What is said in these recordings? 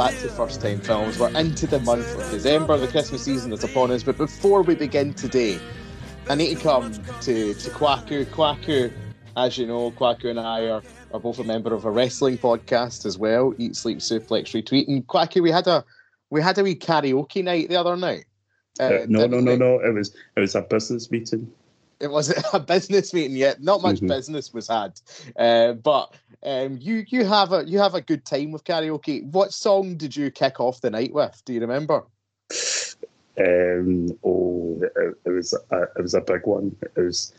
Back to First Time Films. We're into the month of December, the Christmas season is upon us. But before we begin today, I need to come to, to Kwaku. Kwaku, as you know, Kwaku and I are, are both a member of a wrestling podcast as well, Eat, Sleep, Suplex, Retweet. And Kwaku, we had a we had a wee karaoke night the other night. Uh, uh, no, no, no, no. It was it was a business meeting. It was a business meeting. Yet not much mm-hmm. business was had, uh, but um, you you have a you have a good time with karaoke. What song did you kick off the night with? Do you remember? Um, oh, it, it was a, it was a big one. It was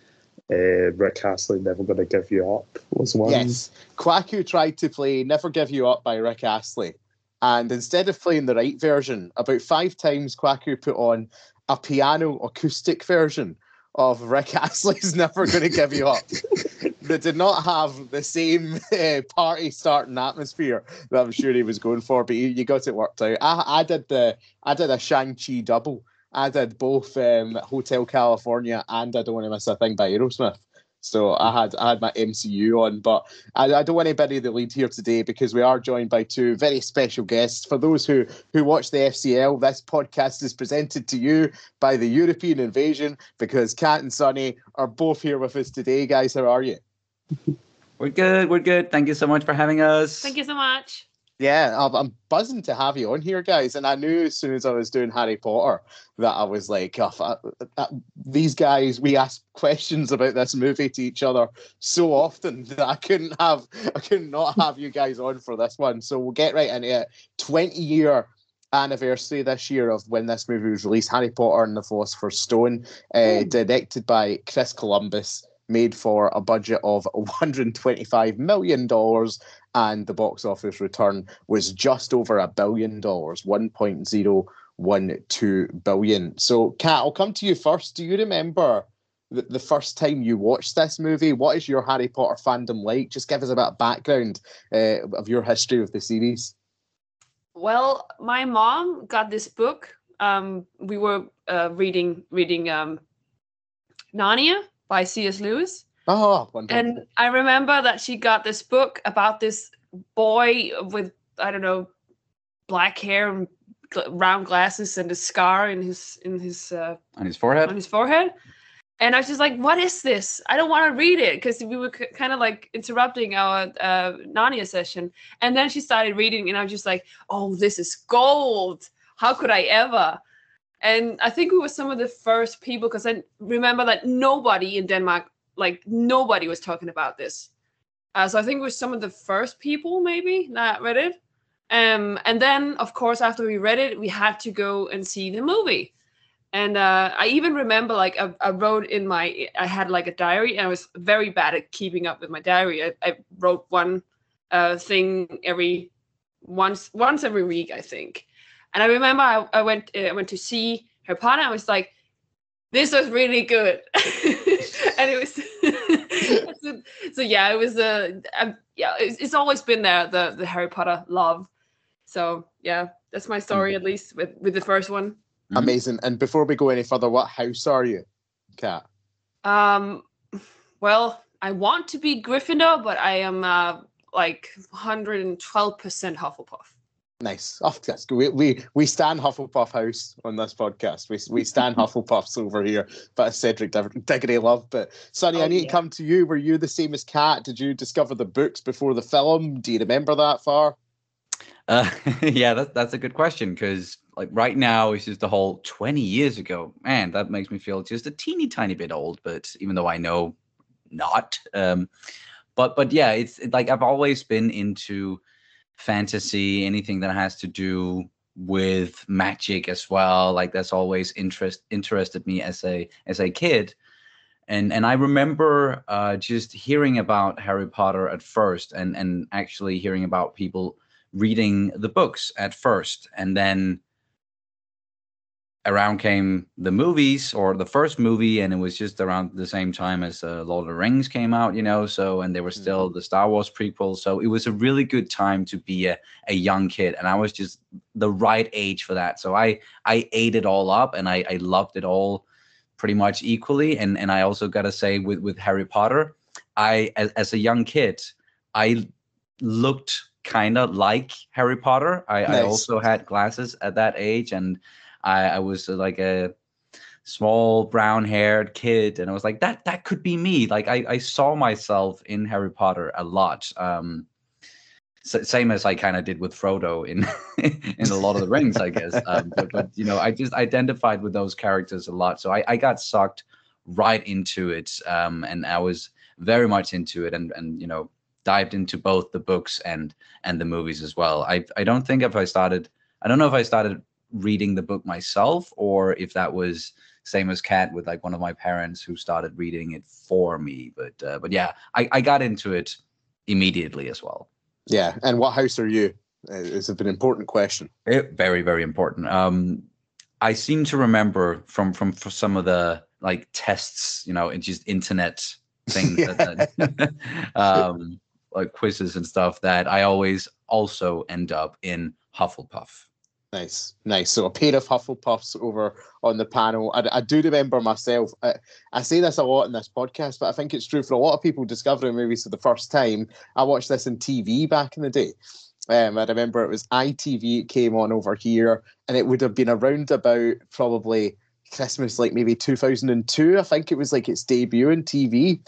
uh, Rick Astley, "Never Gonna Give You Up" was one. Yes, Kwaku tried to play "Never Give You Up" by Rick Astley, and instead of playing the right version, about five times Kwaku put on a piano acoustic version of Rick Astley's Never Gonna Give You Up. that did not have the same uh, party starting atmosphere that I'm sure he was going for, but you, you got it worked out. I, I did the I did a Shang Chi double. I did both um, Hotel California and I Don't Want to Miss a Thing by Aerosmith. So I had I had my MCU on, but I, I don't want anybody to bury the lead here today because we are joined by two very special guests. For those who who watch the FCL, this podcast is presented to you by the European Invasion because Kat and Sonny are both here with us today. Guys, how are you? We're good. We're good. Thank you so much for having us. Thank you so much. Yeah, I'm buzzing to have you on here, guys. And I knew as soon as I was doing Harry Potter that I was like, oh, I, I, these guys, we ask questions about this movie to each other so often that I couldn't have, I could not have you guys on for this one. So we'll get right into it. 20 year anniversary this year of when this movie was released Harry Potter and the Philosopher's Stone, uh, directed by Chris Columbus made for a budget of $125 million, and the box office return was just over a billion dollars, 1.012 billion. So, Kat, I'll come to you first. Do you remember the, first time you watched this movie? What is your Harry Potter fandom like? Just give us a bit of background uh, of your history with the series. Well, my mom got this book. Um, we were uh, reading reading um, Narnia by C.S. Lewis. Oh, wonderful. And I remember that she got this book about this boy with I don't know black hair and round glasses and a scar in his in his uh, on his forehead on his forehead. And I was just like, "What is this? I don't want to read it," because we were c- kind of like interrupting our uh, Narnia session. And then she started reading, and I was just like, "Oh, this is gold! How could I ever?" And I think we were some of the first people because I remember that nobody in Denmark, like nobody was talking about this. Uh, so I think we were some of the first people maybe that read it. Um, and then, of course, after we read it, we had to go and see the movie. And uh, I even remember, like, I, I, wrote in my, I had like a diary, and I was very bad at keeping up with my diary. I, I wrote one uh, thing every once, once every week, I think. And I remember I, I went uh, I went to see Harry Potter. I was like, this was really good, and it was so, so, yeah, it was a uh, yeah. It's, it's, always been there the the Harry Potter love. So yeah, that's my story at least with with the first one. Mm-hmm. Amazing. And before we go any further, what house are you, Kat? Um, well, I want to be Gryffindor, but I am uh, like 112% Hufflepuff. Nice. Oh, that's good. We, we we stand Hufflepuff House on this podcast. We we stand Hufflepuffs over here, but Cedric Diggory love. But Sonny, oh, I need yeah. to come to you. Were you the same as Kat? Did you discover the books before the film? Do you remember that far? Uh, yeah, that, that's a good question because like right now it's just the whole 20 years ago. Man, that makes me feel just a teeny tiny bit old. But even though I know not, um, but but yeah, it's like I've always been into fantasy, anything that has to do with magic as well. Like that's always interest interested me as a as a kid. And and I remember uh, just hearing about Harry Potter at first, and and actually hearing about people reading the books at first, and then around came the movies or the first movie and it was just around the same time as uh, lord of the rings came out you know so and there were still mm-hmm. the star wars prequels so it was a really good time to be a, a young kid and i was just the right age for that so i i ate it all up and i i loved it all pretty much equally and and i also got to say with with harry potter i as, as a young kid i looked kind of like Harry Potter. I, I also had glasses at that age, and I, I was uh, like a small brown haired kid and i was like that that could be me. Like i, I saw myself in harry potter a lot um s- same as i kind of did with frodo in in a lot of the rings i guess um, but, but you know i just identified with those characters a lot so i, I got sucked right into it um and i was very much into it and and you know dived into both the books and and the movies as well. I i don't think if i started i don't know if i started reading the book myself or if that was same as Kat with like one of my parents who started reading it for me but uh, but yeah I, I got into it immediately as well Yeah. And what house are you? Uh, It's an important question. It- very very important um i seem to remember from from some of the like tests you know and just internet things that, that um like quizzes and stuff that i always also end up in hufflepuff Nice, nice. So a pair of Hufflepuffs over on the panel. I, I do remember myself. I, I say this a lot in this podcast, but I think it's true for a lot of people discovering movies for the first time. I watched this in TV back in the day. Um, I remember it was ITV. It came on over here, and it would have been around about probably Christmas, like maybe 2002. I think it was like its debut on TV,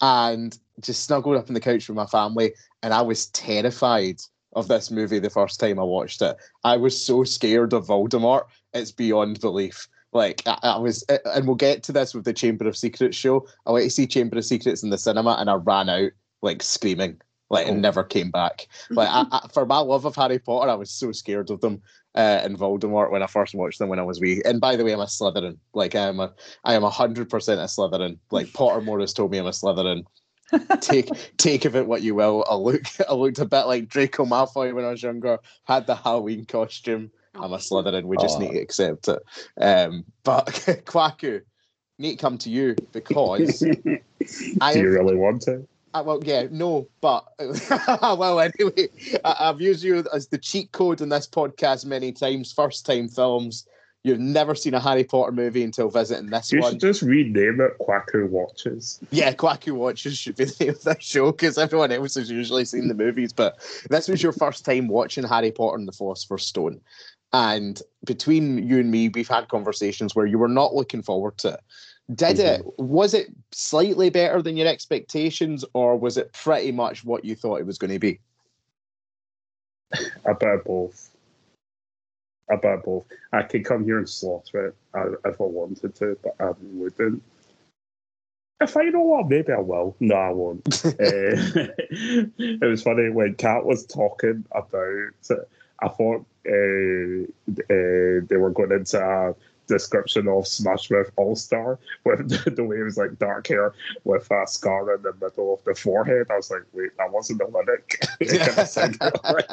and just snuggled up on the couch with my family, and I was terrified of this movie the first time I watched it. I was so scared of Voldemort. It's beyond belief. Like I, I was, and we'll get to this with the Chamber of Secrets show. I went to see Chamber of Secrets in the cinema, and I ran out like screaming, like and Oh. never came back. Like I, I, for my love of Harry Potter, I was so scared of them uh, and Voldemort when I first watched them when I was wee. And by the way, I'm a Slytherin. Like I am a, I am a hundred percent a Slytherin. Like Pottermore has told me I'm a Slytherin. take take of it what you will. I look I looked a bit like Draco Malfoy when I was younger. Had the Halloween costume. I'm a Slytherin. We just Oh. need to accept it. Um, but Kwaku, need to come to you because Do I you really want to? uh, well, yeah, no, but well, anyway, I, I've used you as the cheat code in this podcast many times. First time films. You've never seen a Harry Potter movie until visiting this You one. You should just rename it Quacker Watches. Yeah, Quacky Watches should be the name of that show because everyone else has usually seen the movies. But this was your first time watching Harry Potter and the Philosopher's Stone. And between you and me, we've had conversations where you were not looking forward to it. Did mm-hmm. it, was it slightly better than your expectations, or was it pretty much what you thought it was going to be? A bit of both. A bit of both. I could come here and slaughter it uh, if I wanted to, but I wouldn't. If I know what, maybe I will. No, I won't. uh, it was funny when Kat was talking about. I thought uh, uh, they were going into a description of Smash Mouth All Star with the, the way it was like dark hair with a scar in the middle of the forehead. I was like, wait, that wasn't the lyric. It kinda sounded like-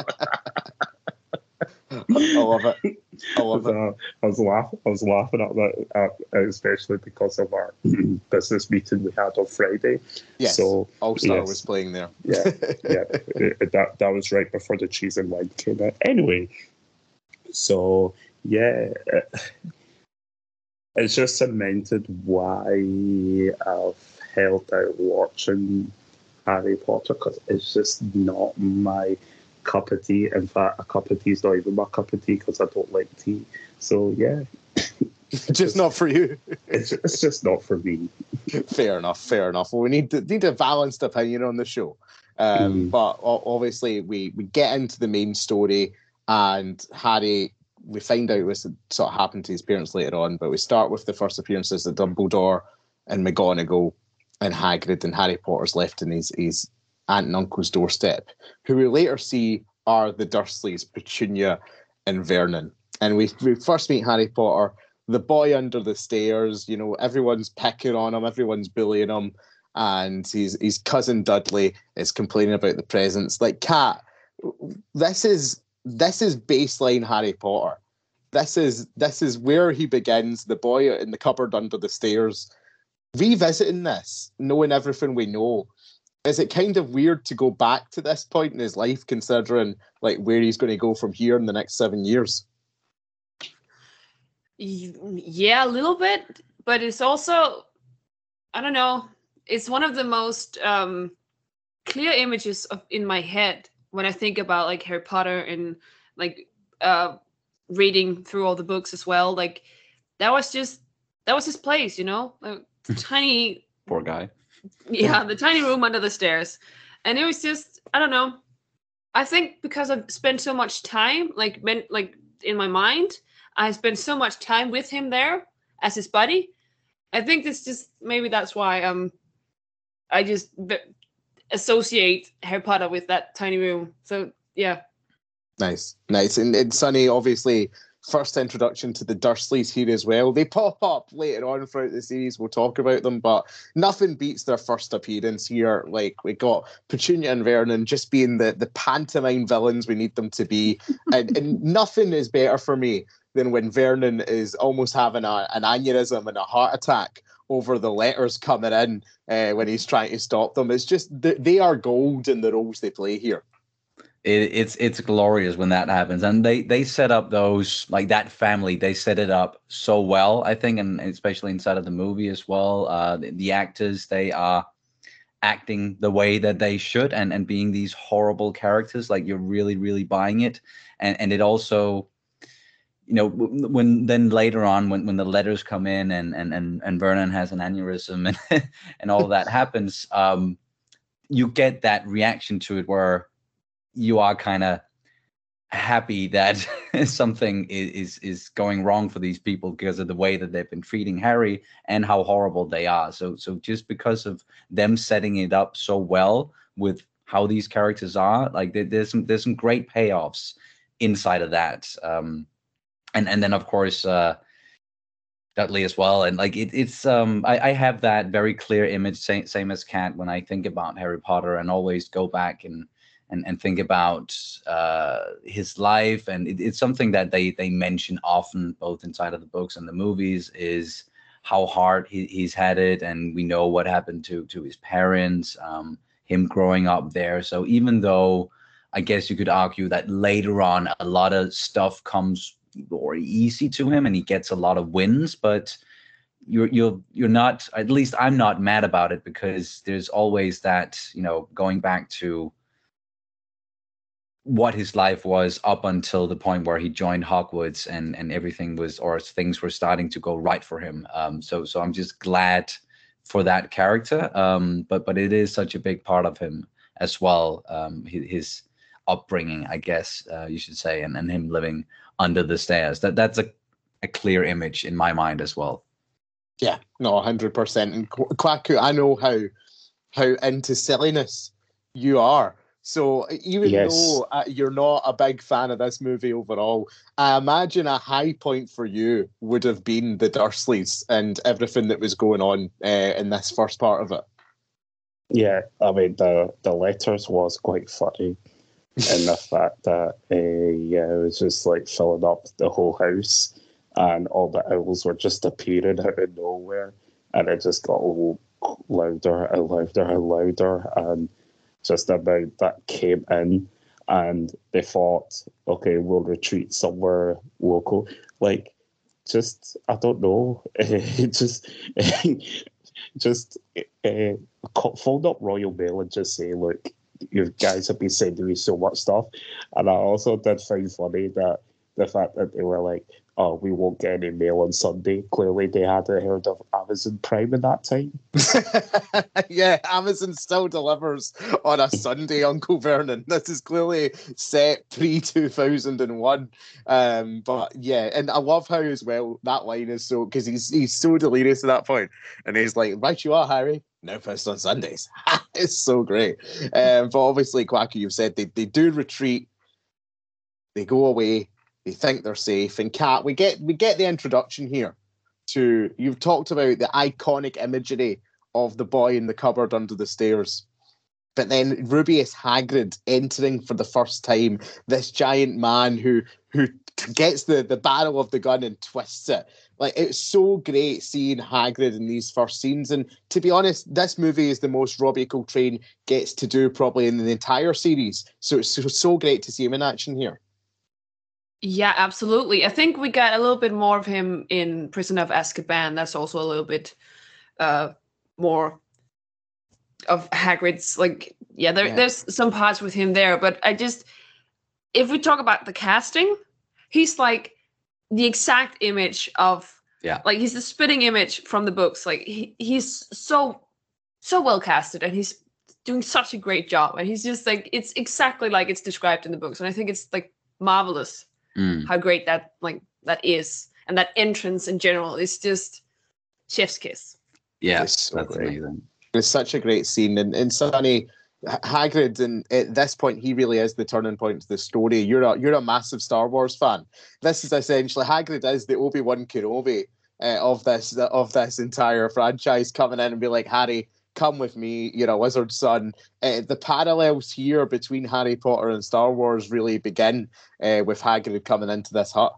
I love it. I love it. uh, I was laughing. I was laughing at that, uh, especially because of our business meeting we had on Friday. Yes, So All Star yes. was playing there. yeah, yeah, it- it- that that was right before the cheese and wine came out. Anyway, so yeah, uh, it's just cemented why I've held out watching Harry Potter because it's just not my cup of tea. In fact, a cup of tea is not even my cup of tea because I don't like tea. So yeah, Just not for you. it's it's just not for me. fair enough. Fair enough. Well, we need to, need a balanced opinion on the show. Um, Mm. But obviously, we we get into the main story, and Harry. We find out what's sort of happened to his parents later on, but we start with the first appearances of Dumbledore and McGonagall and Hagrid and Harry Potter's left in his, his aunt and uncle's doorstep, who we later see are the Dursleys, Petunia and Vernon. And we, we first meet Harry Potter, the boy under the stairs. You know, everyone's picking on him, everyone's bullying him, and his his cousin Dudley is complaining about the presents. Like, Kat, this is this is baseline Harry Potter. This is this is where he begins. The boy in the cupboard under the stairs, revisiting this, knowing everything we know. Is it kind of weird to go back to this point in his life, considering like where he's going to go from here in the next seven years? Yeah, a little bit, but it's also, I don't know, it's one of the most um, clear images of in my head when I think about like Harry Potter and like uh reading through all the books as well, like that was just that was his place, you know, like tiny Poor guy. Yeah, the tiny room under the stairs. And it was just, I don't know. I think because I've spent so much time, like, men, like in my mind, I spent so much time with him there as his buddy. I think this just maybe that's why um, I just associate Harry Potter with that tiny room. So yeah, Nice, nice. And, and Sonny, obviously, first introduction to the Dursleys here as well. They pop up later on throughout the series. We'll talk about them, but nothing beats their first appearance here. Like we got Petunia and Vernon just being the the pantomime villains we need them to be, and, and nothing is better for me than when Vernon is almost having a, an aneurysm and a heart attack over the letters coming in uh, when he's trying to stop them. It's just th- they are gold in the roles they play here. It, it's it's glorious when that happens. And they they set up those like that family they set it up so well i think and especially inside of the movie as well. Uh the, the actors they are acting the way that they should and and being these horrible characters like you're really really buying it. And and it also you know when then later on when when the letters come in and and and, and vernon has an aneurysm and and all that happens um you get that reaction to it where you are kind of happy that something is, is going wrong for these people because of the way that they've been treating Harry and how horrible they are. So so just because of them setting it up so well with how these characters are, like there, there's some there's some great payoffs inside of that. Um, and and then of course uh, Dudley as well. And like it, it's um I, I have that very clear image, same same as Kat when I think about Harry Potter and always go back and and, and think about uh, his life. And it, it's something that they they mention often both inside of the books and the movies is how hard he, he's had it. And we know what happened to to his parents um, him growing up there. So even though i guess you could argue that later on a lot of stuff comes more easy to him and he gets a lot of wins but you're you're you're not at least i'm not mad about it because there's always that you know going back to what his life was up until the point where he joined Hogwarts and and everything was or things were starting to go right for him. Um, so so I'm just glad for that character. Um, but but it is such a big part of him as well. Um, his, his upbringing, I guess uh, you should say, and and him living under the stairs. That that's a a clear image in my mind as well. Yeah, no, hundred percent. And Kwaku, I know how how into silliness you are. So even Yes. though uh, you're not a big fan of this movie overall, I imagine a high point for you would have been the Dursleys and everything that was going on uh, in this first part of it. Yeah, I mean the the letters was quite funny, and the fact that uh, yeah, it was just like filling up the whole house, and all the owls were just appearing out of nowhere, and it just got louder and louder and louder, and just about that came in, and they thought, okay, we'll retreat somewhere local, like just I don't know, just just uh, co- phone up Royal Mail and just say, look, you guys have been sending me so much stuff. And I also did find funny that the fact that they were like, oh, we won't get any mail on Sunday. Clearly, they hadn't heard of Amazon Prime in that time. yeah, Amazon still delivers on a Sunday, Uncle Vernon. This is clearly set pre 2001. Um, but yeah, and I love how as well that line is so because he's he's so delirious at that point, and he's like, "Right, you are, Harry." No post on Sundays. it's so great. Um, but obviously, Quacky, you've said they, they do retreat. They go away. They think they're safe. And Kat, we get we get the introduction here to you've talked about the iconic imagery of the boy in the cupboard under the stairs. But then Rubeus Hagrid entering for the first time, this giant man who who gets the, the barrel of the gun and twists it. Like it's so great seeing Hagrid in these first scenes. And to be honest, this movie is the most Robbie Coltrane gets to do probably in the entire series. So it's so, so great to see him in action here. Yeah, absolutely. I think we got a little bit more of him in Prison of Azkaban. That's also a little bit uh, more of Hagrid's like yeah, there, Yeah. there's some parts with him there, but I just if we talk about the casting, he's like the exact image of Yeah. like he's the spitting image from the books. Like he, he's so so well casted and he's doing such a great job and he's just like it's exactly like it's described in the books and I think it's like marvelous Mm. how great that like that is and that entrance in general is just chef's kiss. Yeah, It's so that's great. amazing. It's such a great scene, and and Sonny H- Hagrid, and at this point, he really is the turning point to the story. You're a you're a massive Star Wars fan. This is essentially Hagrid is the Obi Wan Kenobi uh, of this of this entire franchise, coming in and be like, Harry, come with me. You're a wizard's son. Uh, the parallels here between Harry Potter and Star Wars really begin uh, with Hagrid coming into this hut.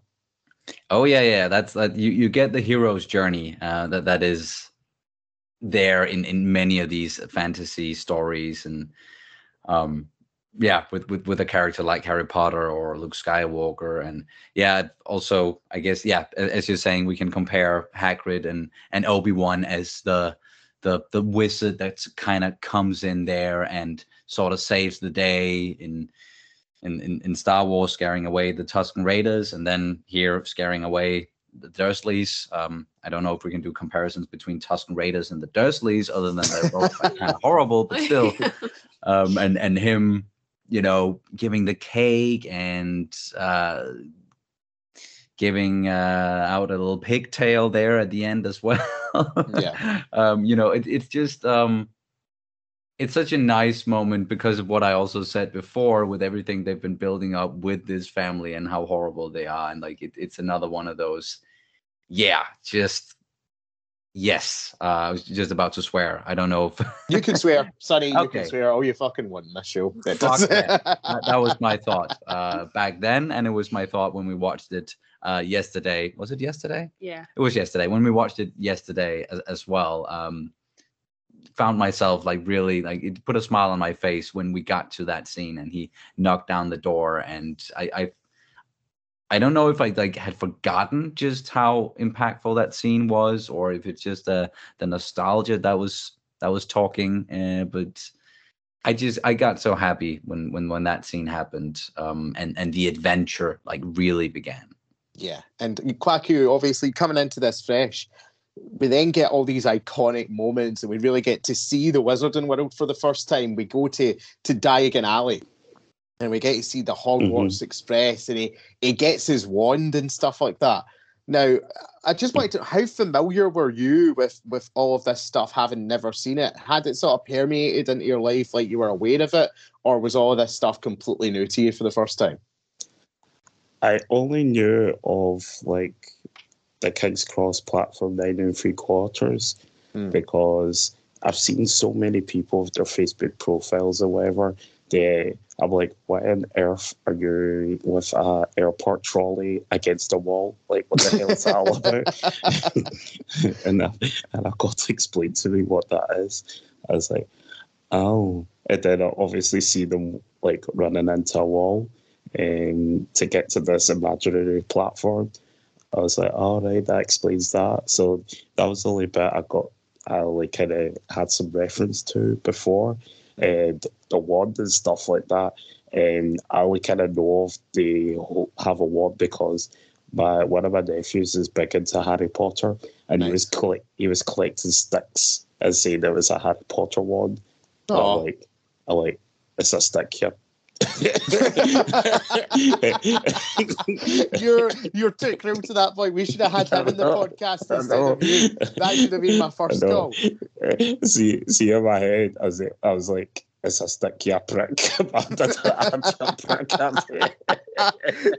Oh yeah, yeah. That's that. You you get the hero's journey. Uh, that that is there in in many of these fantasy stories, and um, yeah, with with with a character like Harry Potter or Luke Skywalker, and yeah, also I guess yeah, as you're saying, we can compare Hagrid and and Obi Wan as the the the wizard that kind of comes in there and sort of saves the day in in, in, in Star Wars, scaring away the Tusken Raiders, and then here scaring away the Dursleys. Um, I don't know if we can do comparisons between Tusken Raiders and the Dursleys, other than they're both kind of horrible, but still. Um, and and him, you know, giving the cake and uh, giving uh, out a little pigtail there at the end as well. Yeah. um, you know, it, it's just um, it's such a nice moment because of what I also said before with everything they've been building up with this family and how horrible they are. And like, it, it's another one of those, yeah, just yes. Uh, I was just about to swear. I don't know if You can swear, Sonny. You Okay. can swear. Oh, you fucking won show. That that. that, that was my thought uh, back then. And it was my thought when we watched it uh, yesterday. Was it yesterday? yeah. It was yesterday when we watched it yesterday as, as well. Um, found myself like really like it put a smile on my face when we got to that scene and he knocked down the door and I I, I don't know if I like had forgotten just how impactful that scene was or if it's just uh, the nostalgia that was that was talking uh, but I just I got so happy when when when that scene happened um and and the adventure like really began. Yeah, and Kwaku obviously coming into this fresh. We then get all these iconic moments, and we really get to see the Wizarding World for the first time. We go to to Diagon Alley, and we get to see the Hogwarts mm-hmm. Express, and he he gets his wand and stuff like that. Now, I just wanted to. How familiar were you with with all of this stuff, having never seen it? Had it sort of permeated into your life, like you were aware of it, or was all of this stuff completely new to you for the first time? I only knew of like the King's Cross platform nine and three quarters Hmm. because I've seen so many people with their Facebook profiles or whatever. They, I'm like, what on earth are you with a airport trolley against a wall? Like, what the hell is that all about? and I, and I got to explain to me what that is. I was like, oh, and then I obviously see them like running into a wall um, to get to this imaginary platform. I was like, all right, that explains that. So that was the only bit I got, I like kind of had some reference to before, and the wand and stuff like that. And I only kind of know of the whole- have a wand because my one of my nephews is big into Harry Potter, and he was collect, he was collecting sticks and saying there was a Harry Potter wand. I'm like, I like, it's a stick here. You're you're too cruel to that boy. We should have had him in the podcast instead of you. That should have been my first I know. call. see, see in my head, I was, like- I was like, it's a stick, yeah, prick. But that's an actual prick.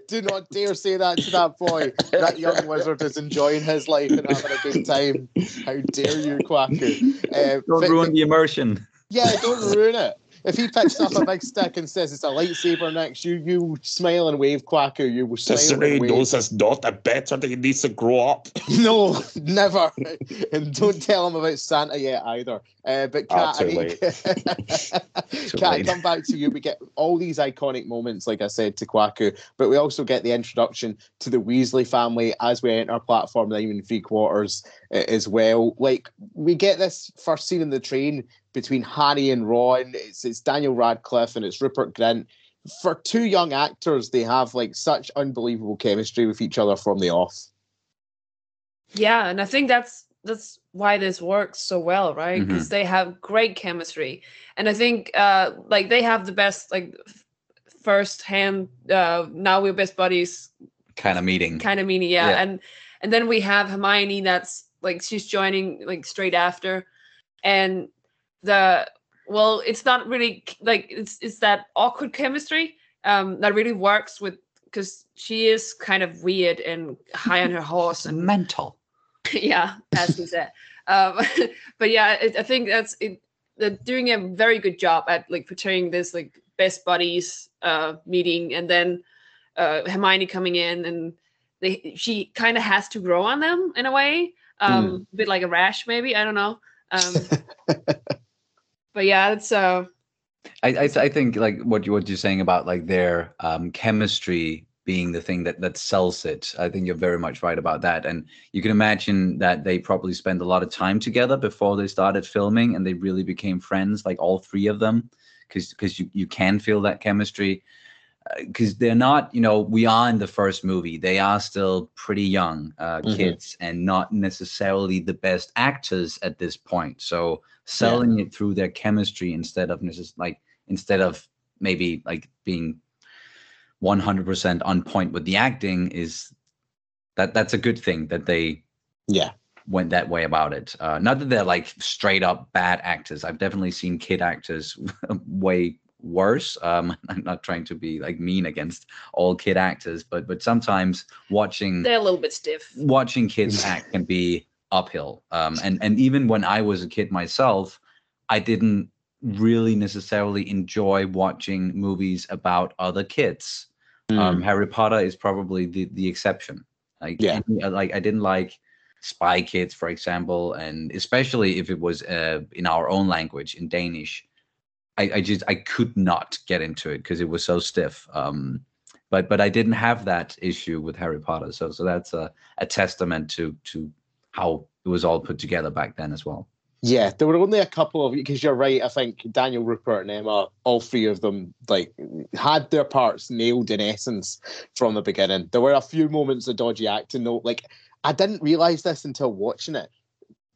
Do not dare say that to that boy. That young wizard is enjoying his life and having a good time. How dare you, Quacker? Uh, Don't but- ruin the immersion. Yeah, don't ruin it. If he picks up a big stick and says it's a lightsaber next, you you smile and wave, Quacker. You will smile wave. knows it's not a better that he needs to grow up. No, never. and don't tell him about Santa yet either. Uh, but Ah, Kat, I too need, Too Can I come back to you? We get all these iconic moments, like I said, to Kwaku, but we also get the introduction to the Weasley family as we enter platform nine and three quarters as well. Like we get this first scene in the train between Harry and Ron. It's, it's Daniel Radcliffe and it's Rupert Grint. For two young actors, they have like such unbelievable chemistry with each other from the off. Yeah, and I think that's that's why this works so well, right? Mm-hmm. Because they have great chemistry, and I think uh like they have the best like f- first hand uh now we're best buddies kind of meeting. kind of meeting, yeah. Yeah. and and then we have Hermione that's like she's joining like straight after, and the well, it's not really like it's it's that awkward chemistry um that really works with because she is kind of weird and high on her horse and mental. yeah, as he said. Um, but yeah, it, I think that's it. They're doing a very good job at like portraying this like best buddies uh, meeting, and then uh, Hermione coming in, and they she kind of has to grow on them in a way, um, a bit like a rash, maybe. I don't know. Um, but yeah, it's uh, I, I I think like what you what you're saying about like their um, chemistry being the thing that that sells it. I think you're very much right about that. And you can imagine that they probably spent a lot of time together before they started filming, and they really became friends, like all three of them, because because you you can feel that chemistry. Because they're not, you know, we are in the first movie. They are still pretty young uh, Mhm. kids and not necessarily the best actors at this point. So selling it through their chemistry instead of necess- like instead of maybe like being 100% on point with the acting is that that's a good thing that they Yeah. went that way about it uh, not that they're like straight up bad actors i've definitely seen kid actors way worse um i'm not trying to be like mean against all kid actors but but sometimes watching they're a little bit stiff. watching kids act can be uphill um and and even when i was a kid myself i didn't really necessarily enjoy watching movies about other kids Mm. um harry potter is probably the the exception like Yeah. any- like i didn't like spy kids for example and especially if it was uh in our own language in danish i i just i could not get into it because it was so stiff um but but i didn't have that issue with harry potter so so that's a, a testament to to how it was all put together back then as well Yeah, there were only a couple of because you're right. I think Daniel Rupert and Emma, all three of them, like had their parts nailed in essence from the beginning. There were a few moments of dodgy acting though. Like I didn't realize this until watching it.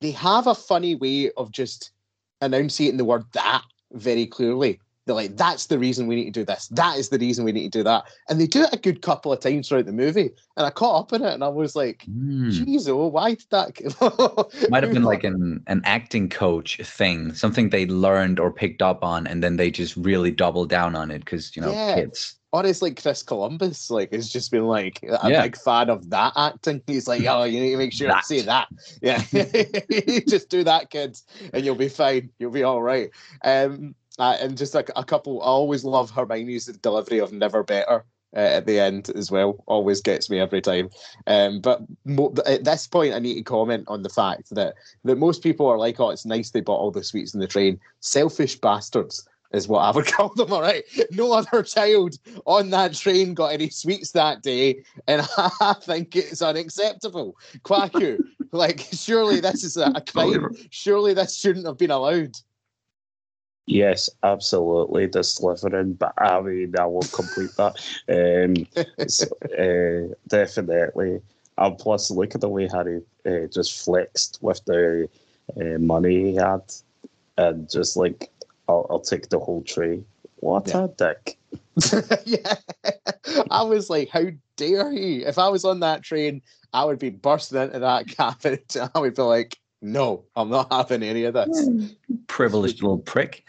They have a funny way of just enunciating the word that very clearly. They're like, that's the reason we need to do this. That is the reason we need to do that. And they do it a good couple of times throughout the movie. And I caught up in it and I was like, Hmm. geez, oh, why did that? might have been like an an acting coach thing something they learned or picked up on and then they just really double down on it because you know Yeah. kids or it's like Chris Columbus, like has just been like a Yeah. big fan of that acting. He's like, oh, you need to make sure to That. say that. Yeah, just do that, kids, and you'll be fine. You'll be all right. Um, uh, and just like a couple, I always love Hermione's delivery of "never better." Uh, at the end as well, always gets me every time. Um, but mo- at this point, I need to comment on the fact that that most people are like, "Oh, it's nice they bought all the sweets in the train." Selfish bastards is what I would call them. All right, no other child on that train got any sweets that day, and I think it's unacceptable. Kwaku, like, surely this is a, a crime. Surely this shouldn't have been allowed. Yes, absolutely. The Slytherin, but I mean, I will complete that. Um, so, uh, definitely. And plus, look at the way Harry uh, just flexed with the uh, money he had, and just like, I'll, I'll take the whole tray. What Yeah. a dick! yeah, I was like, how dare he? If I was on that train, I would be bursting into that cabin. I would be like, no, I'm not having any of this. privileged little prick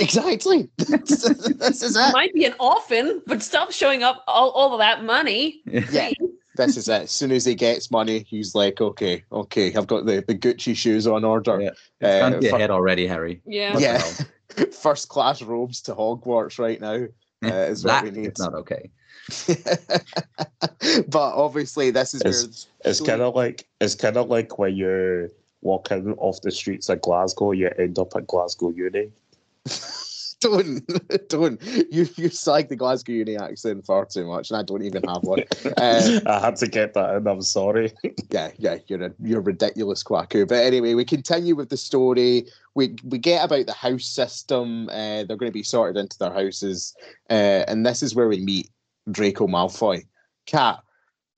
Exactly. this, this is it. Might be an orphan, but stop showing up all, all of that money. Yeah. This is it. As soon as he gets money, he's like, okay, okay, I've got the, the Gucci shoes on order. Yeah. Uh, Gone to your fir- head already harry Yeah. Yeah. First class robes to Hogwarts right now. Uh, is what that we is need. not okay but obviously, this is where It's So- kind of like it's kind of like when you're walking off the streets of Glasgow, you end up at Glasgow Uni. don't, don't. You you slag the Glasgow Uni accent far too much, and I don't even have one. Uh, I had to get that in. I'm sorry. yeah, yeah, you're a you're ridiculous, quacko. But anyway, we continue with the story. We we get about the house system. Uh, they're going to be sorted into their houses, uh, and this is where we meet Draco Malfoy. Kat,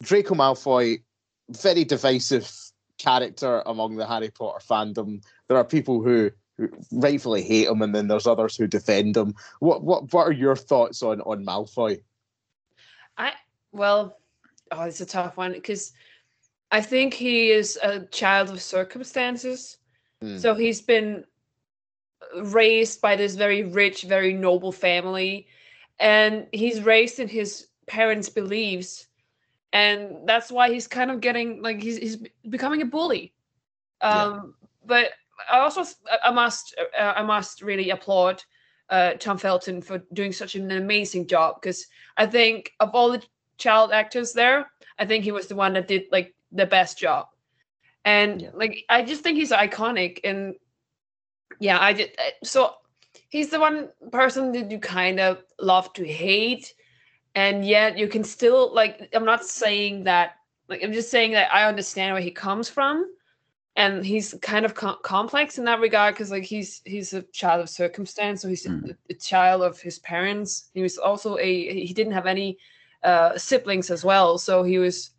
Draco Malfoy, very divisive character among the Harry Potter fandom. There are people who, who rightfully hate him, and then there's others who defend him. What what what are your thoughts on on Malfoy? I well, oh, it's a tough one because I think he is a child of circumstances. Hmm. So he's been raised by this very rich, very noble family, and he's raised in his parents' beliefs, and that's why he's kind of getting like he's he's becoming a bully. Yeah. Um, but I also I must uh, I must really applaud uh, Tom Felton for doing such an amazing job because I think of all the child actors there, I think he was the one that did like the best job. And Yeah. like I just think he's iconic and yeah, I just so he's the one person that you kind of love to hate and yet you can still like I'm not saying that like I'm just saying that I understand where he comes from. And he's kind of com- complex in that regard because like he's he's a child of circumstance so he's a- Mm. a, child of his parents. He was also a he didn't have any uh siblings as well. So he was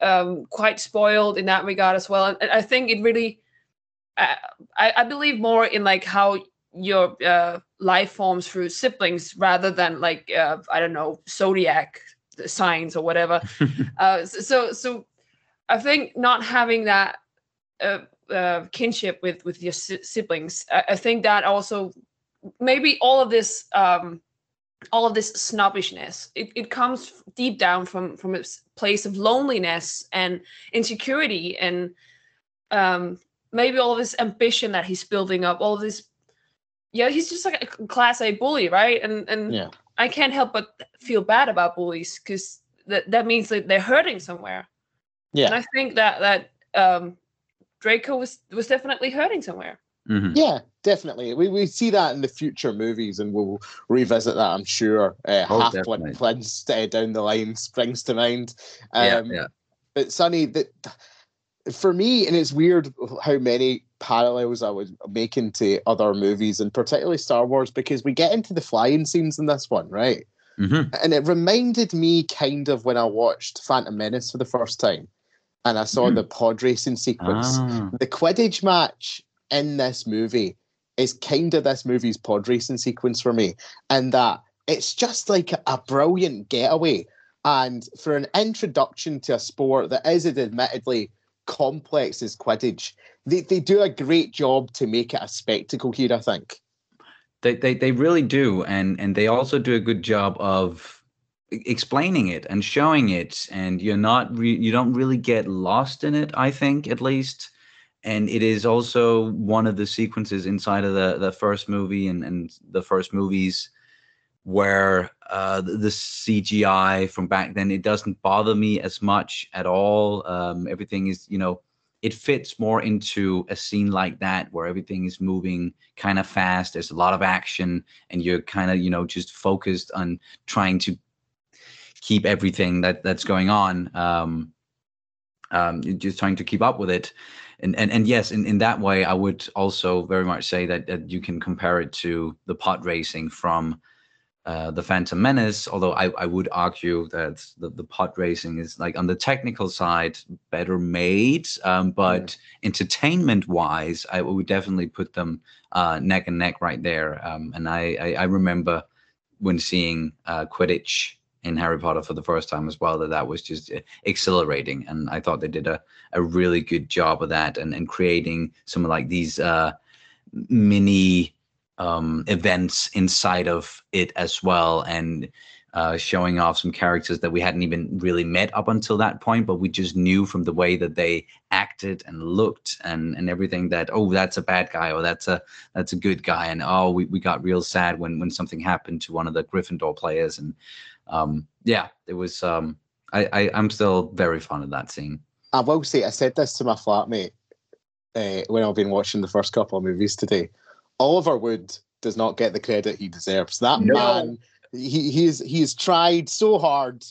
um quite spoiled in that regard as well. And, and i think it really I, I I believe more in like how your uh life forms through siblings rather than like uh i don't know zodiac signs or whatever uh so so i think not having that uh, uh, kinship with with your si- siblings. I, I think that also maybe all of this um, all of this snobbishness it, it comes deep down from from a place of loneliness and insecurity and um, maybe all of this ambition that he's building up. All of this, yeah, he's just like a class A bully, right? And and Yeah. I can't help but feel bad about bullies because that that means that they're hurting somewhere. Yeah. And I think that that um, Draco was was definitely hurting somewhere. Mhm. Yeah, definitely. We we see that in the future movies, and we'll revisit that. I'm sure. Uh, Oh, Half definitely. Blood Prince uh, down the line springs to mind. yeah, Um, yeah. But Sonny, that for me, and it's weird how many parallels I was making to other movies, and particularly Star Wars, because we get into the flying scenes in this one, right? Mhm. And it reminded me kind of when I watched Phantom Menace for the first time, and I saw Mhm. the pod racing sequence Ah. the Quidditch match in this movie is kind of this movie's pod racing sequence for me, and that it's just like a brilliant getaway. And for an introduction to a sport that is admittedly complex as Quidditch, they, they do a great job to make it a spectacle here, I think. They, they they really do, and and they also do a good job of explaining it and showing it, and you're not re- you don't really get lost in it. I think at least, and it is also one of the sequences inside of the the first movie and and the first movies where uh, the, the CGI from back then it doesn't bother me as much at all. Um, everything is you know it fits more into a scene like that where everything is moving kind of fast there's a lot of action and you're kind of you know just focused on trying to keep everything that that's going on um um you're just trying to keep up with it. And and, and yes in, in that way i would also very much say that, that you can compare it to the pod racing from uh, the Phantom Menace, although I, I would argue that the, the pod racing is like on the technical side better made, um, but entertainment wise, I would definitely put them uh, neck and neck right there. Um, and I, I, I remember when seeing uh, Quidditch in Harry Potter for the first time as well, that that was just uh, exhilarating. And I thought they did a, a really good job of that and, and creating some of like these uh, mini um, events inside of it as well, and uh, showing off some characters that we hadn't even really met up until that point, but we just knew from the way that they acted and looked and and everything that oh that's a bad guy or that's a that's a good guy, and oh we, we got real sad when when something happened to one of the Gryffindor players, and um, yeah, it was. Um, I, I I'm still very fond of that scene. I will say, I said this to my flatmate uh, when I've been watching the first couple of movies today. Oliver Wood does not get the credit he deserves. That No. man, he he's he's tried so hard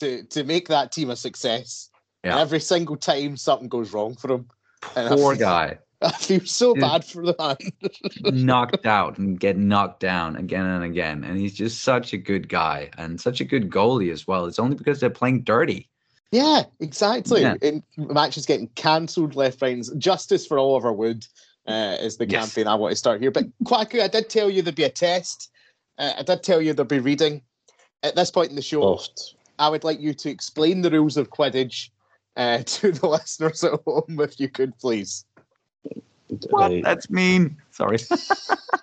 to to make that team a success. Yeah. Every single time something goes wrong for him, And I Poor feel- guy. I feel so bad for the man. knocked out and get knocked down again and again. And he's just such a good guy and such a good goalie as well. It's only because they're playing dirty. Yeah, exactly. Yeah. And matches getting cancelled left, right, and justice for Oliver Wood uh, is the Yes. campaign I want to start here. But Kwaku, I did tell you there'd be a test. Uh, I did tell you there'd be reading. At this point in the show, Soft. I would like you to explain the rules of Quidditch uh, to the listeners at home, if you could, please. What? Right. That's mean. Sorry.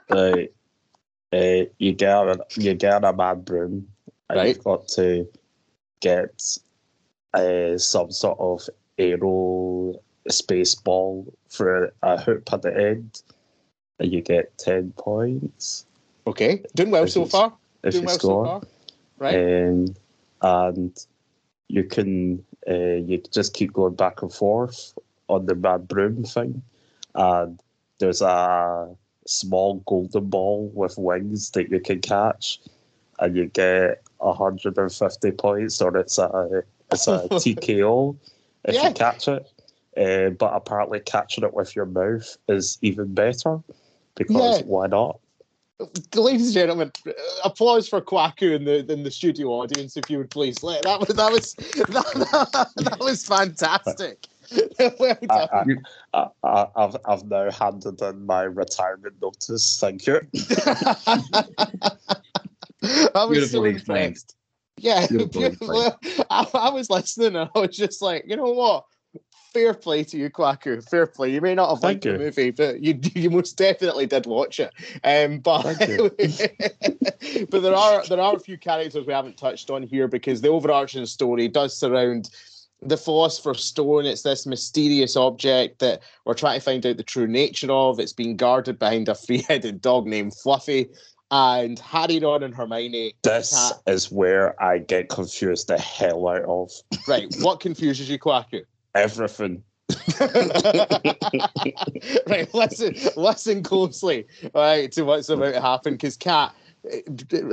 Right. Uh, you get a, you get a mad broom, and Right. you've got to get uh, some sort of aero space ball for a hoop at the end, and you get ten points Okay, doing well If so far. if doing you well score. so far. Right. and and you can uh, you just keep going back and forth on the mad broom thing, and there's a small golden ball with wings that you can catch, and you get hundred and fifty points, or it's a it's a TKO if Yeah. you catch it. Uh, but apparently, catching it with your mouth is even better because Yeah. why not? ladies and gentlemen, uh, applause for Kwaku in the in the studio audience, if you would please. Let- That was that was that, that was fantastic. well I, done. I, I, I've, I've now handed in my retirement notice. Thank you. I was so Beautifully explained. impressed. Yeah, Beautifully beautiful. I, I was listening and I was just like, you know what? Fair play to you, Kwaku. Fair play. You may not have liked Thank the movie, but you you most definitely did watch it. Um, but Thank but there are there are a few characters we haven't touched on here because the overarching story does surround the Philosopher's Stone. It's this mysterious object that we're trying to find out the true nature of. It's being guarded behind a three-headed dog named Fluffy. And Harry, Ron, and Hermione. This is where I get confused the hell out of Right. What confuses you, Kwaku? Everything. right. Listen, listen closely. right, to what's about to happen because Kat, eh,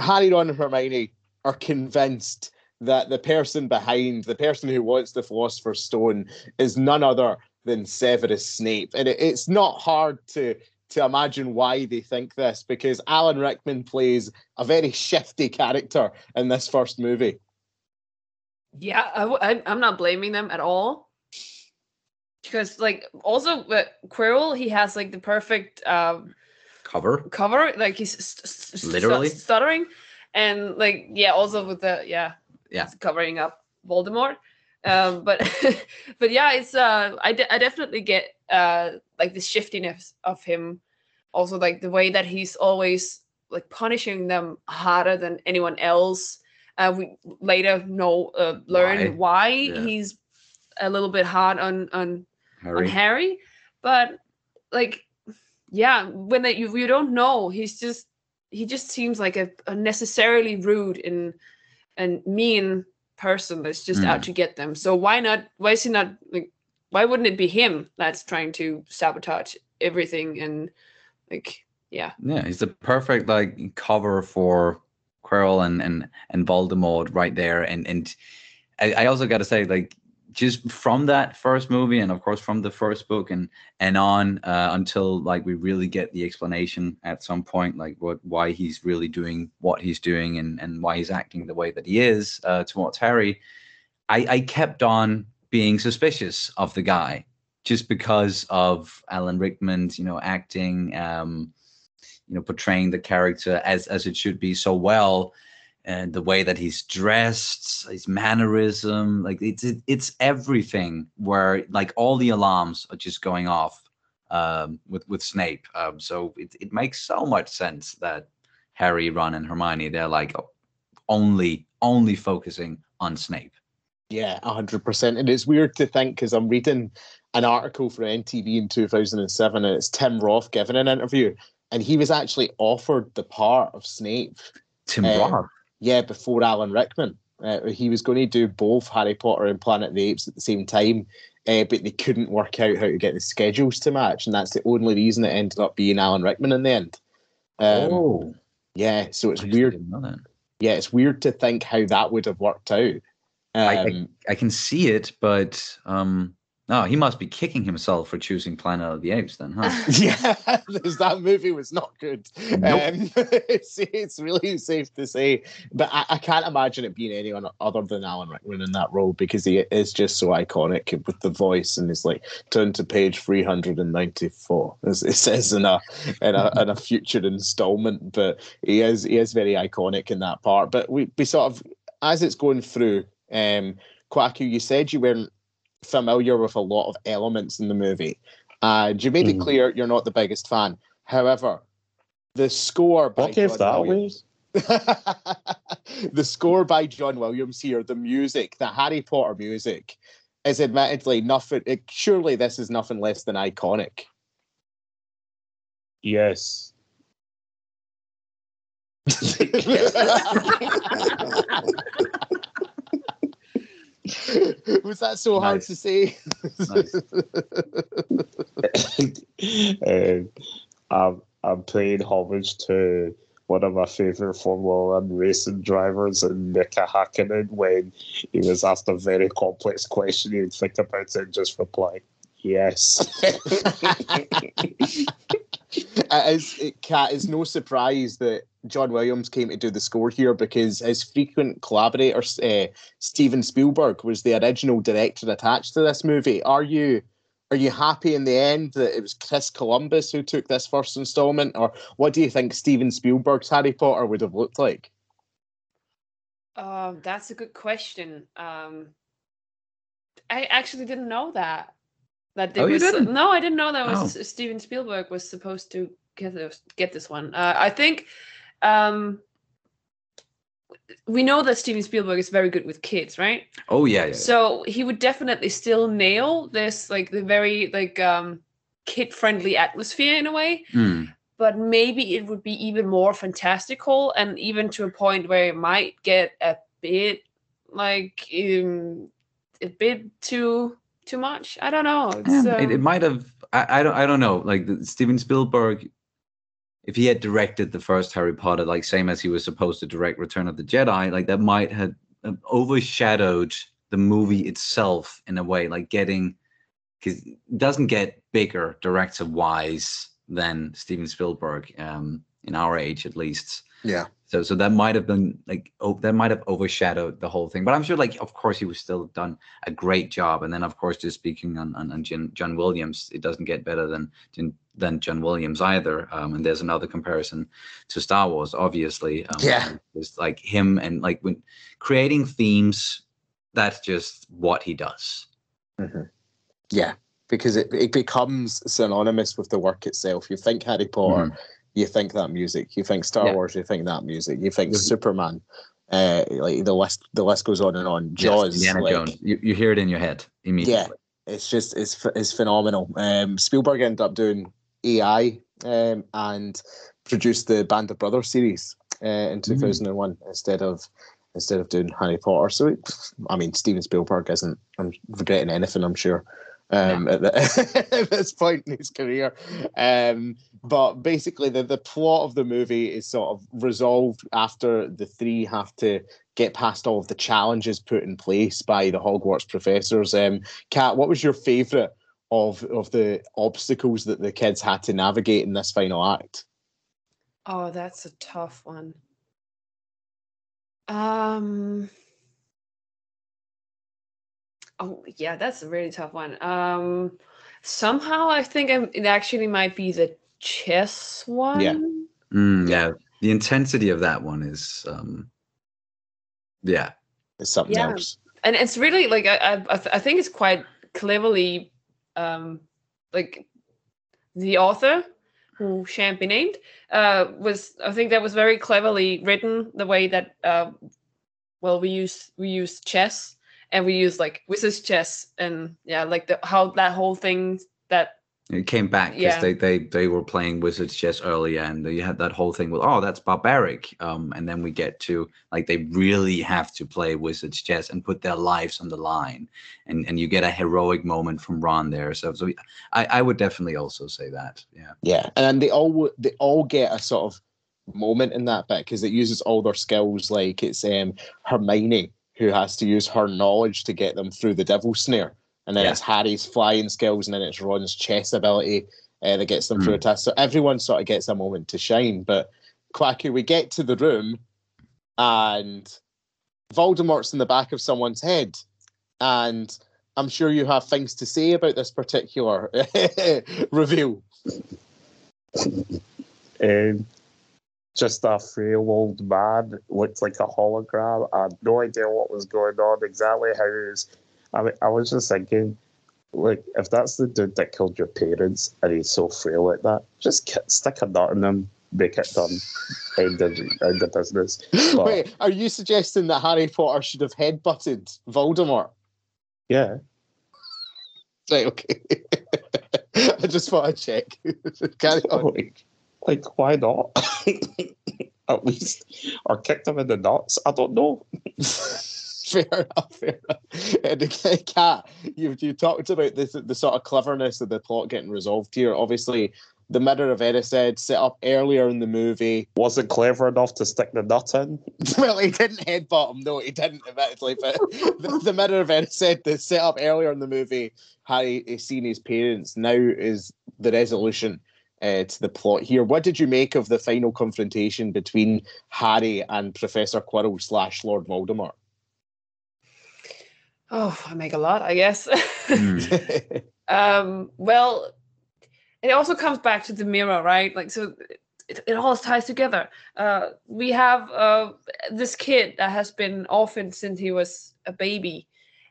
Harry, Ron, and Hermione are convinced that the person behind the person who wants the Philosopher's Stone is none other than Severus Snape, and it, it's not hard to to imagine why they think this because Alan Rickman plays a very shifty character in this first movie. Yeah, I, am not blaming them at all. Because, like, also uh, Quirrell, he has like the perfect um, Cover. cover, like he's st- st- st- Literally? stuttering, and like yeah, also with the yeah, Yeah. covering up Voldemort. Um, but but yeah, it's uh, I, de- I definitely get uh like the shiftiness of him, also like the way that he's always like punishing them harder than anyone else. Uh, we later know uh, learn why, Yeah. he's a little bit hard on on on Harry. Harry, but like, yeah, when they, you you don't know, he's just he just seems like a unnecessarily rude and and mean person that's just out Mm. to get them. So why not? Why is he not like? Why wouldn't it be him that's trying to sabotage everything and like yeah Yeah, he's the perfect like cover for Quirrell and and and Voldemort right there. And and I, I also got to say like just from that first movie and of course from the first book and and on uh, until like we really get the explanation at some point like what why he's really doing what he's doing and and why he's acting the way that he is uh, towards Harry. I, I kept on being suspicious of the guy just because of Alan Rickman's, you know, acting, um, you know, portraying the character as as it should be so well, and the way that he's dressed, his mannerism, like it's it, it's everything. Where like all the alarms are just going off um, with with Snape. Um, so it it makes so much sense that Harry, Ron, and Hermione they're like only only focusing on Snape. Yeah, hundred percent. And it's weird to think because I'm reading an article for MTV in 2007, and it's Tim Roth giving an interview, and he was actually offered the part of Snape. Tim Uh, Roth. Yeah, before Alan Rickman, uh, he was going to do both Harry Potter and Planet of the Apes at the same time, uh, but they couldn't work out how to get the schedules to match, and that's the only reason it ended up being Alan Rickman in the end. Um, oh, Yeah, so it's weird. didn't know that. Yeah, it's weird to think how that would have worked out. I- I- Um, I can see it, but um, no, he must be kicking himself for choosing Planet of the Apes, then, huh? yeah, that movie was not good. Nope. Um, it's, it's really safe to say, but I, I can't imagine it being anyone other than Alan Rickman in that role because he is just so iconic with the voice and it's like turn to page three hundred and ninety four, as it says in a in a in a future installment. But he is he is very iconic in that part. But we we sort of as it's going through, um, Kwaku, you said you weren't familiar with a lot of elements in the movie. And you made it Mhm. clear you're not the biggest fan. However, the score by gave John that Williams, the score by John Williams here, the music, the Harry Potter music, is admittedly nothing. It, surely this is nothing less than iconic. Yes. Was that so hard to say? um, I'm, I'm paying homage to one of my favorite Formula One racing drivers, and Mika Hakkinen, when he was asked a very complex question, he'd think about it and just reply, "Yes." it is, it, Kat, it's no surprise that John Williams came to do the score here because his frequent collaborator, uh, Steven Spielberg, was the original director attached to this movie. Are you are you happy in the end that it was Chris Columbus who took this first installment, or what do you think Steven Spielberg's Harry Potter would have looked like? Um, that's a good question. Um, I actually didn't know that. That there Oh, you was didn't? no, I didn't know that was Oh. Steven Spielberg was supposed to get this get this one. Uh, I think um, we know that Steven Spielberg is very good with kids, right? Oh yeah, yeah. So he would definitely still nail this like the very like um kid friendly atmosphere in a way Mm. but maybe it would be even more fantastical and even to a point where it might get a bit like um, a bit too too much i don't know it's, Yeah, it, it um, might have. I, I don't. I don't know. Like the, Steven Spielberg, if he had directed the first Harry Potter, like same as he was supposed to direct Return of the Jedi, like that might have uh, overshadowed the movie itself in a way, like getting because it doesn't get bigger director wise than Steven Spielberg, um, in our age at least. Yeah. So so that might have been like oh, that might have overshadowed the whole thing. But I'm sure like of course he was still done a great job. And then of course just speaking on on, on John, John Williams, it doesn't get better than than- John Williams either. Um, and there's another comparison to Star Wars, obviously. Um, Yeah. It's like him and like when creating themes, that's just what he does. Yeah, because it, it becomes synonymous with the work itself. You think Harry Potter, you think that music. You think Star Yeah. Wars, you think that music. You think Mhm. Superman. Uh, like the list, the list goes on and on. Yes, Jaws, Indiana like, Jones. You, you hear it in your head immediately. Yeah, it's just it's it's phenomenal. Um, Spielberg ended up doing AI um, and produced the Band of Brothers series uh, in two thousand and one instead of instead of doing Harry Potter. So it, I mean, Steven Spielberg isn't I'm regretting anything. I'm sure. Um, at, the, at this point in his career, um, but basically the, the plot of the movie is sort of resolved after the three have to get past all of the challenges put in place by the Hogwarts professors. Um, Kat, what was your favourite of of the obstacles that the kids had to navigate in this final act? oh that's a tough one um oh yeah that's a really tough one um somehow i think I'm, it actually might be the chess one Mm, yeah. The intensity of that one is um yeah. It's something Yeah. else. and it's really like I, I, I I think it's quite cleverly um like the author who shan't be named uh was i think that was very cleverly written the way that uh well we use we use chess and we use like wizard's chess and yeah like the how that whole thing that It came back because Yeah. they, they they were playing Wizards chess earlier, and you had that whole thing with oh that's barbaric. Um, and then we get to like they really have to play Wizards chess and put their lives on the line, and and you get a heroic moment from Ron there. So so I I would definitely also say that. Yeah. Yeah, and they all they all get a sort of moment in that bit because it uses all their skills. Like it's um, Hermione who has to use her knowledge to get them through the devil snare, and then Yeah. it's Harry's flying skills, and then it's Ron's chess ability uh, that gets them through a Mm. test. So everyone sort of gets a moment to shine. But Quacky, we get to the room, and Voldemort's in the back of someone's head, and I'm sure you have things to say about this particular reveal. Um, just a frail old man looked like a hologram. I had no idea what was going on exactly. How he was, I mean, I was just thinking, like, if that's the dude that killed your parents and he's so frail like that, just stick a nut in him, make it done, end of, end of business. But, Wait, are you suggesting that Harry Potter should have headbutted Voldemort? yeah, Right, okay. I just thought I'd check. Carry on. Like, why not? At least, or kicked him in the nuts. I don't know. fair enough, fair enough. And Kat, you you talked about this the sort of cleverness of the plot getting resolved here. Obviously, the Mirror of Erised set up earlier in the movie. Wasn't clever enough to stick the nut in. Well, he didn't headbutt him, no, he didn't, admittedly, but the, the Mirror of Erised, the set up earlier in the movie, Harry is seen his parents. Now is the resolution uh, to the plot here. What did you make of the final confrontation between Harry and Professor Quirrell slash Lord Voldemort? Oh, I make a lot, I guess. Mm. um, well, it also comes back to the mirror, right? Like, so it, it all ties together. Uh, we have uh, this kid that has been orphaned since he was a baby,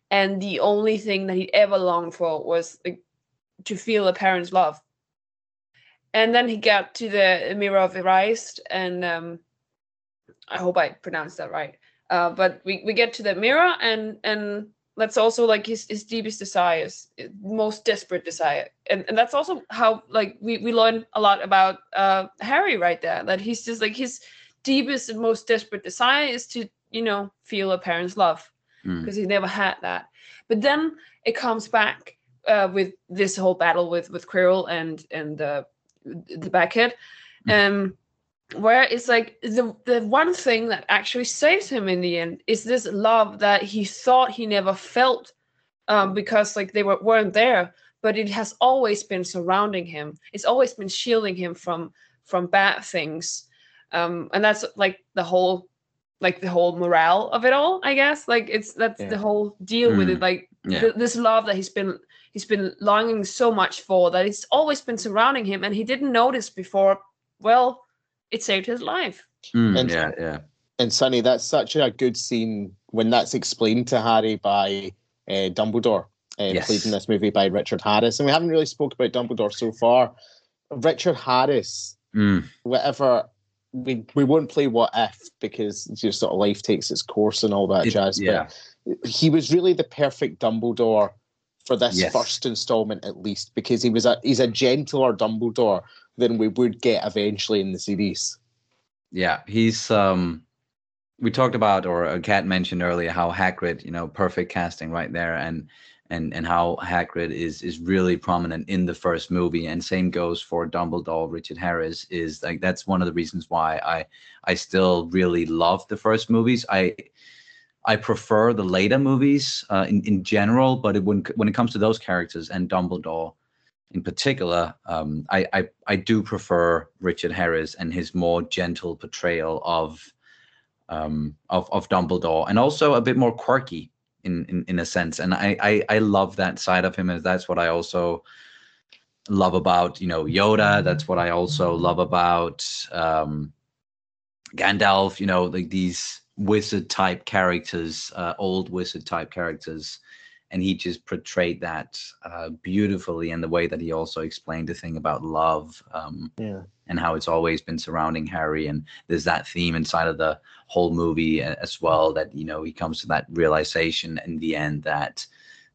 and the only thing that he ever longed for was like, to feel a parent's love. And then he got to the mirror of Erased, and um, I hope I pronounced that right. Uh, but we, we get to the mirror, and and that's also like his, his deepest desires most desperate desire and, and that's also how like we, we learn a lot about uh harry right there that he's just like his deepest and most desperate desire is to you know feel a parent's love Mm. because he never had that but then it comes back uh with this whole battle with with quirrell and and uh, the backhead um where it's like the the one thing that actually saves him in the end is this love that he thought he never felt um, because like they were, weren't there but it has always been surrounding him. It's always been shielding him from from bad things. Um, and that's like the whole like the whole morale of it all i guess. Like it's that's Yeah. the whole deal with it. Like Yeah. th- this love that he's been he's been longing so much for that it's always been surrounding him and he didn't notice before well it saved his life Mm, And- yeah, yeah. And Sonny, that's such a good scene when that's explained to Harry by uh, Dumbledore, uh, Yes. played in this movie by Richard Harris. And we haven't really spoke about Dumbledore so far. Richard Harris, Mm, whatever, we we won't play what if because your sort of life takes its course and all that it- jazz. yeah. But he was really the perfect Dumbledore for this Yes. first installment, at least, because he was a he's a gentler Dumbledore than we would get eventually in the series. Yeah, he's um we talked about or Kat mentioned earlier how Hagrid, you know, perfect casting right there and and and how Hagrid is is really prominent in the first movie and same goes for Dumbledore Richard Harris is like that's one of the reasons why I I still really love the first movies. I I prefer the later movies uh, in in general, but it, when when it comes to those characters and Dumbledore in particular, um, I, I I do prefer Richard Harris and his more gentle portrayal of um, of of Dumbledore, and also a bit more quirky in in, in a sense. And I, I I love that side of him, and that's what I also love about you know Yoda. That's what I also love about um, Gandalf. You know, like these wizard type characters, uh, old wizard type characters and he just portrayed that uh, beautifully in the way that he also explained the thing about love um, Yeah. and how it's always been surrounding Harry. And there's that theme inside of the whole movie as well that you know he comes to that realization in the end that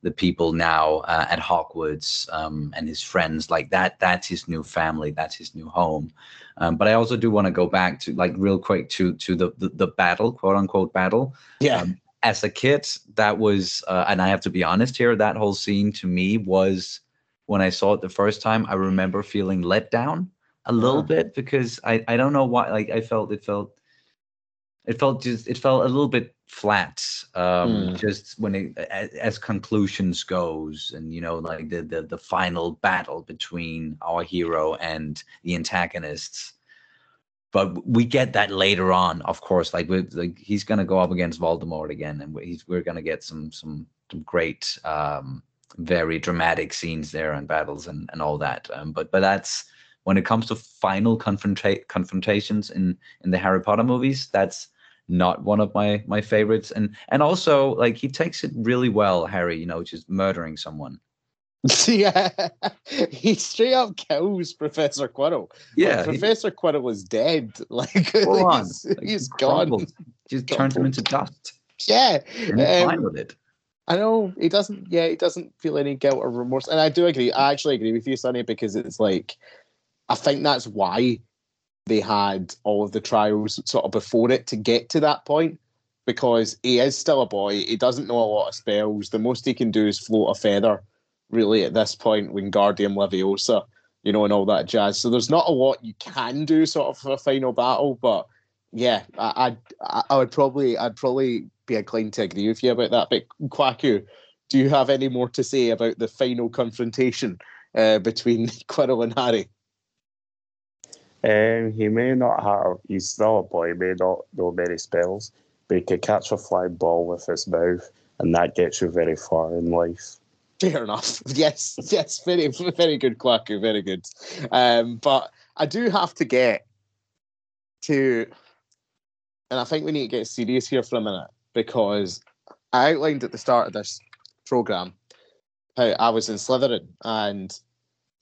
the people now uh, at Hogwarts um, and his friends like that that's his new family that's his new home um, but I also do want to go back to like real quick to to the the, the battle quote unquote battle Yeah. Um, as a kid, that was, uh, and I have to be honest here, that whole scene to me was when I saw it the first time, I remember feeling let down a little Ah. bit because I I don't know why like I felt it felt it felt just it felt a little bit flat um Mm. just when it as, as conclusions goes and you know like the, the the final battle between our hero and the antagonists but we get that later on of course like we like he's gonna go up against voldemort again and he's, we're gonna get some some some great um very dramatic scenes there and battles and and all that um but but that's when it comes to final confronta- confrontations in in the harry potter movies that's not one of my my favorites and and also like he takes it really well harry you know just murdering someone yeah, he straight up kills Professor Quirrell. yeah Like, he- Professor Quirrell is dead. Like full on. he's, Like, he's he gone. just turns him into dust Yeah, and he's Um, fine with it I know he doesn't. Yeah, he doesn't feel any guilt or remorse, and I do agree. I actually agree with you, Sonny, because it's like I think that's why they had all of the trials sort of before it to get to that point. Because he is still a boy, he doesn't know a lot of spells. The most he can do is float a feather, really, at this point. When Wingardium Leviosa, you know, and all that jazz. So there's not a lot you can do, sort of, for a final battle. But yeah, I, I, I would probably, I'd probably be inclined to agree with you about that. But Kwaku, do you have any more to say about the final confrontation uh, between Quirrell and Harry? Um, he may not have, he's still a boy, may not know many spells, but he can catch a flying ball with his mouth, and that gets you very far in life. Fair enough. Yes, yes, very, very good, Kwaku, very good. Um, but I do have to get to, and I think we need to get serious here for a minute because I outlined at the start of this program how I was in Slytherin, and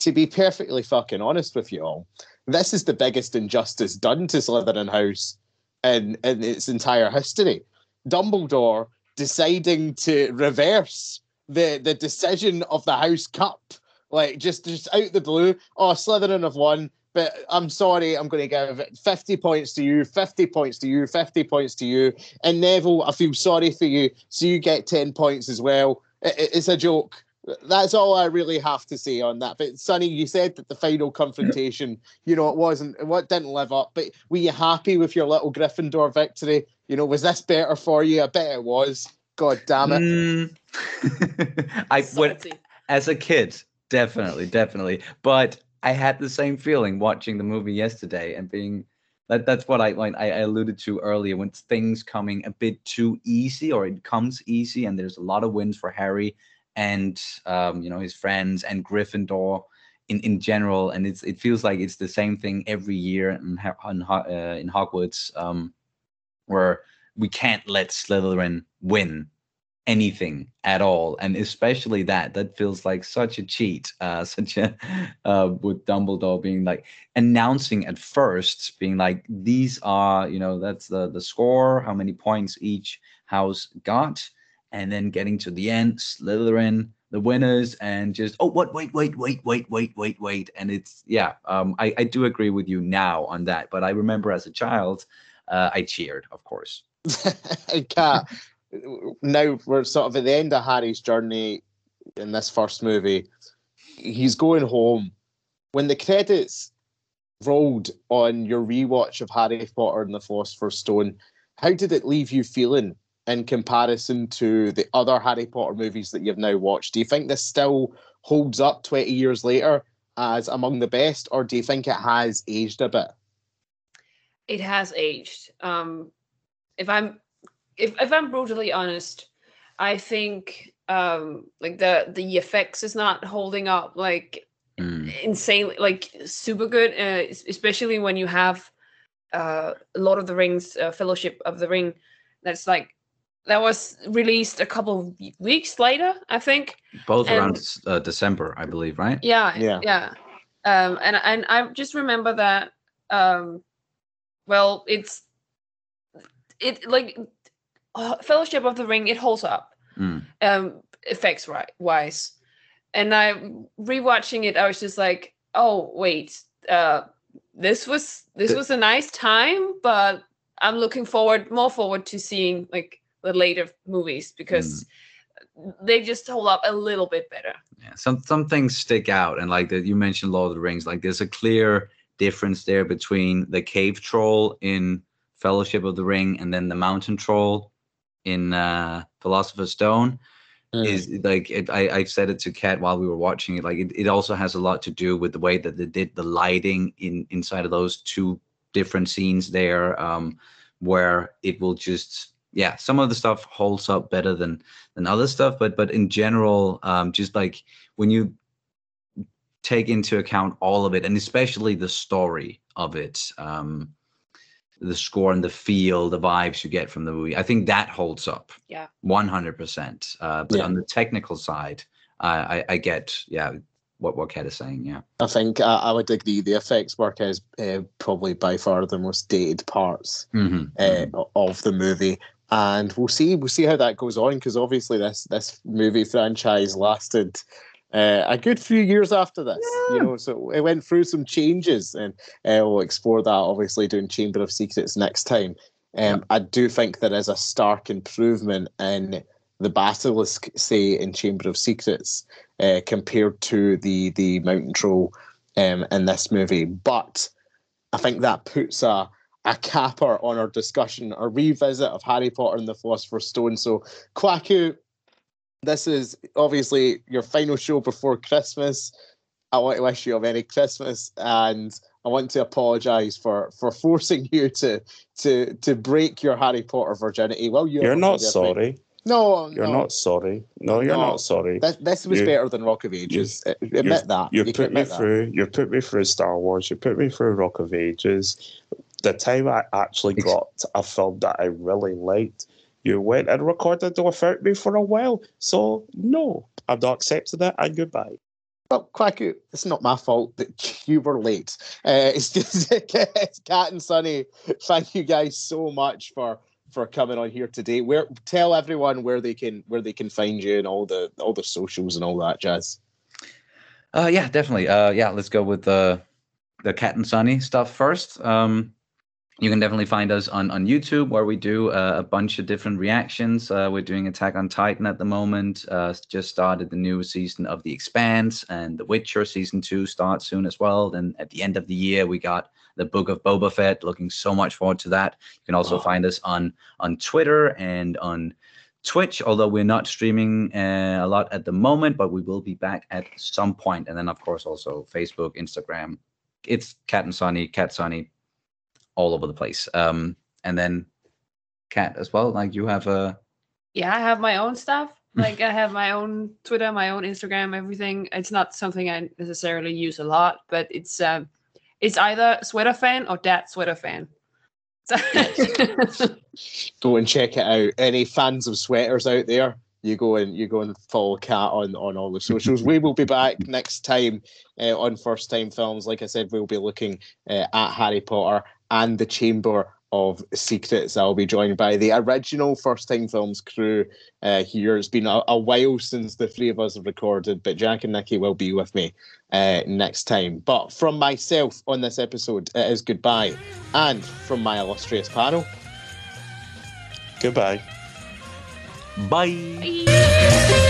to be perfectly fucking honest with you all, this is the biggest injustice done to Slytherin House in in its entire history. Dumbledore deciding to reverse the the decision of the House Cup, like just just out the blue. Oh, Slytherin have won, but I'm sorry, I'm going to give 50 points to you, 50 points to you, 50 points to you. And Neville, I feel sorry for you, so you get 10 points as well. It- it- it's a joke. That's all I really have to say on that. But Sonny, you said that the final confrontation, you know, it wasn't what didn't live up. But were you happy with your little Gryffindor victory? You know, was this better for you? I bet it was. God damn it. Mm. I when, Salty. as a kid, definitely, definitely. But I had the same feeling watching the movie yesterday and being that that's what I like I I alluded to earlier when things coming a bit too easy or it comes easy and there's a lot of wins for Harry and um, you know his friends and Gryffindor in, in general and it's it feels like it's the same thing every year in in, uh, in Hogwarts um, where we can't let Slytherin win anything at all and especially that that feels like such a cheat uh such a uh with dumbledore being like announcing at first being like these are you know that's the the score how many points each house got and then getting to the end slytherin the winners and just oh what wait wait wait wait wait wait wait. And it's yeah um i i do agree with you now on that. But i remember as a child uh i cheered of course. Kat, now we're sort of at the end of Harry's journey in this first movie. He's going home. When the credits rolled on your rewatch of Harry Potter and the Philosopher's Stone, how did it leave you feeling in comparison to the other Harry Potter movies that you've now watched? Do you think this still holds up 20 years later as among the best, or do you think it has aged a bit? it has aged. Um, if I'm if if I'm brutally honest, I think um, like the the effects is not holding up like Mm. insanely like super good, uh, especially when you have uh, Lord of the Rings, uh, Fellowship of the Ring. That's like that was released a couple of weeks later, I think. both And- around uh, december i believe right Yeah, Yeah. yeah. Um, and and I just remember that. Um, well, it's it like uh, Fellowship of the Ring. It holds up, Mm. um, effects right wise. And I rewatching it, I was just like, oh wait, uh, this was this The- was a nice time, but I'm looking forward more forward to seeing like the later movies because they just hold up a little bit better. yeah some some things stick out and like that you mentioned lord of the rings like there's a clear difference there between the cave troll in Fellowship of the Ring and then the mountain troll in uh, Philosopher's Stone. Mm. Is like it, I, I said it to Kat while we were watching it. Like it, it also has a lot to do with the way that they did the lighting in inside of those two different scenes there, um, where it will just yeah, some of the stuff holds up better than than other stuff, but but in general, um, just like when you take into account all of it, and especially the story of it, um, the score and the feel, the vibes you get from the movie, I think that holds up. Yeah. one hundred percent. Uh, But Yeah. on the technical side, uh, I I get yeah what what Kat is saying. Yeah. I think I, I would agree. The effects work is uh, probably by far the most dated parts Mhm, uh, of the movie, and we'll see. We'll see how that goes on because obviously this this movie franchise lasted uh, a good few years after this. You know, so it went through some changes, and uh, we'll explore that obviously doing Chamber of Secrets next time. Um, I do think there is a stark improvement in the basilisk, say in Chamber of Secrets, uh, compared to the the mountain troll um, in this movie. But I think that puts a a capper on our discussion, a revisit of Harry Potter and the Philosopher's Stone. So, Kwaku, this is obviously your final show before Christmas. I want to wish you a Merry Christmas, and I want to apologise for for forcing you to to to break your Harry Potter virginity. Well, you You're not sorry. No, You're no. not sorry. No, you're No. not sorry. This, this was You- better than Rock of Ages. Uh, Admit that. You put me that. through. You put me through Star Wars. You put me through Rock of Ages. The time I actually got a film that I really liked, you went and recorded it without me for a while. So no, I'm not accepting it. And goodbye. Well, Quack, it's not my fault that you were late. Uh, it's just it's Kat and Sonny. Thank you guys so much for for coming on here today. Where tell everyone where they can where they can find you and all the all the socials and all that jazz. Uh, yeah, definitely. Uh, yeah, let's go with the the Kat and Sonny stuff first. Um, you can definitely find us on on YouTube where we do uh, a bunch of different reactions. Uh, we're doing Attack on Titan at the moment. Uh, just started the new season of The Expanse, and The Witcher season two starts soon as well. Then at the end of the year, we got the Book of Boba Fett. Looking so much forward to that. You can also Oh. find us on on Twitter and on Twitch, although we're not streaming uh, a lot at the moment, but we will be back at some point. And then, of course, also Facebook, Instagram. It's Kat and Sonny, Kat Sonny, all over the place. Um, and then Kat as well. Like you have a Yeah, I have my own stuff. Like I have my own Twitter, my own Instagram, everything. It's not something I necessarily use a lot, but it's um, it's either sweater fan or dad sweater fan. Go and check it out. Any fans of sweaters out there? You go and you go and follow Kat on on all the socials. we will be back next time uh, on First Time Films. Like I said, we'll be looking uh, at Harry Potter and the Chamber of Secrets. I'll be joined by the original First Time Films crew uh, here. It's been a, a while since the three of us have recorded, but Jack and Nikki will be with me uh, next time. But from myself on this episode, it is goodbye. And from my illustrious panel, Goodbye. bye. Bye.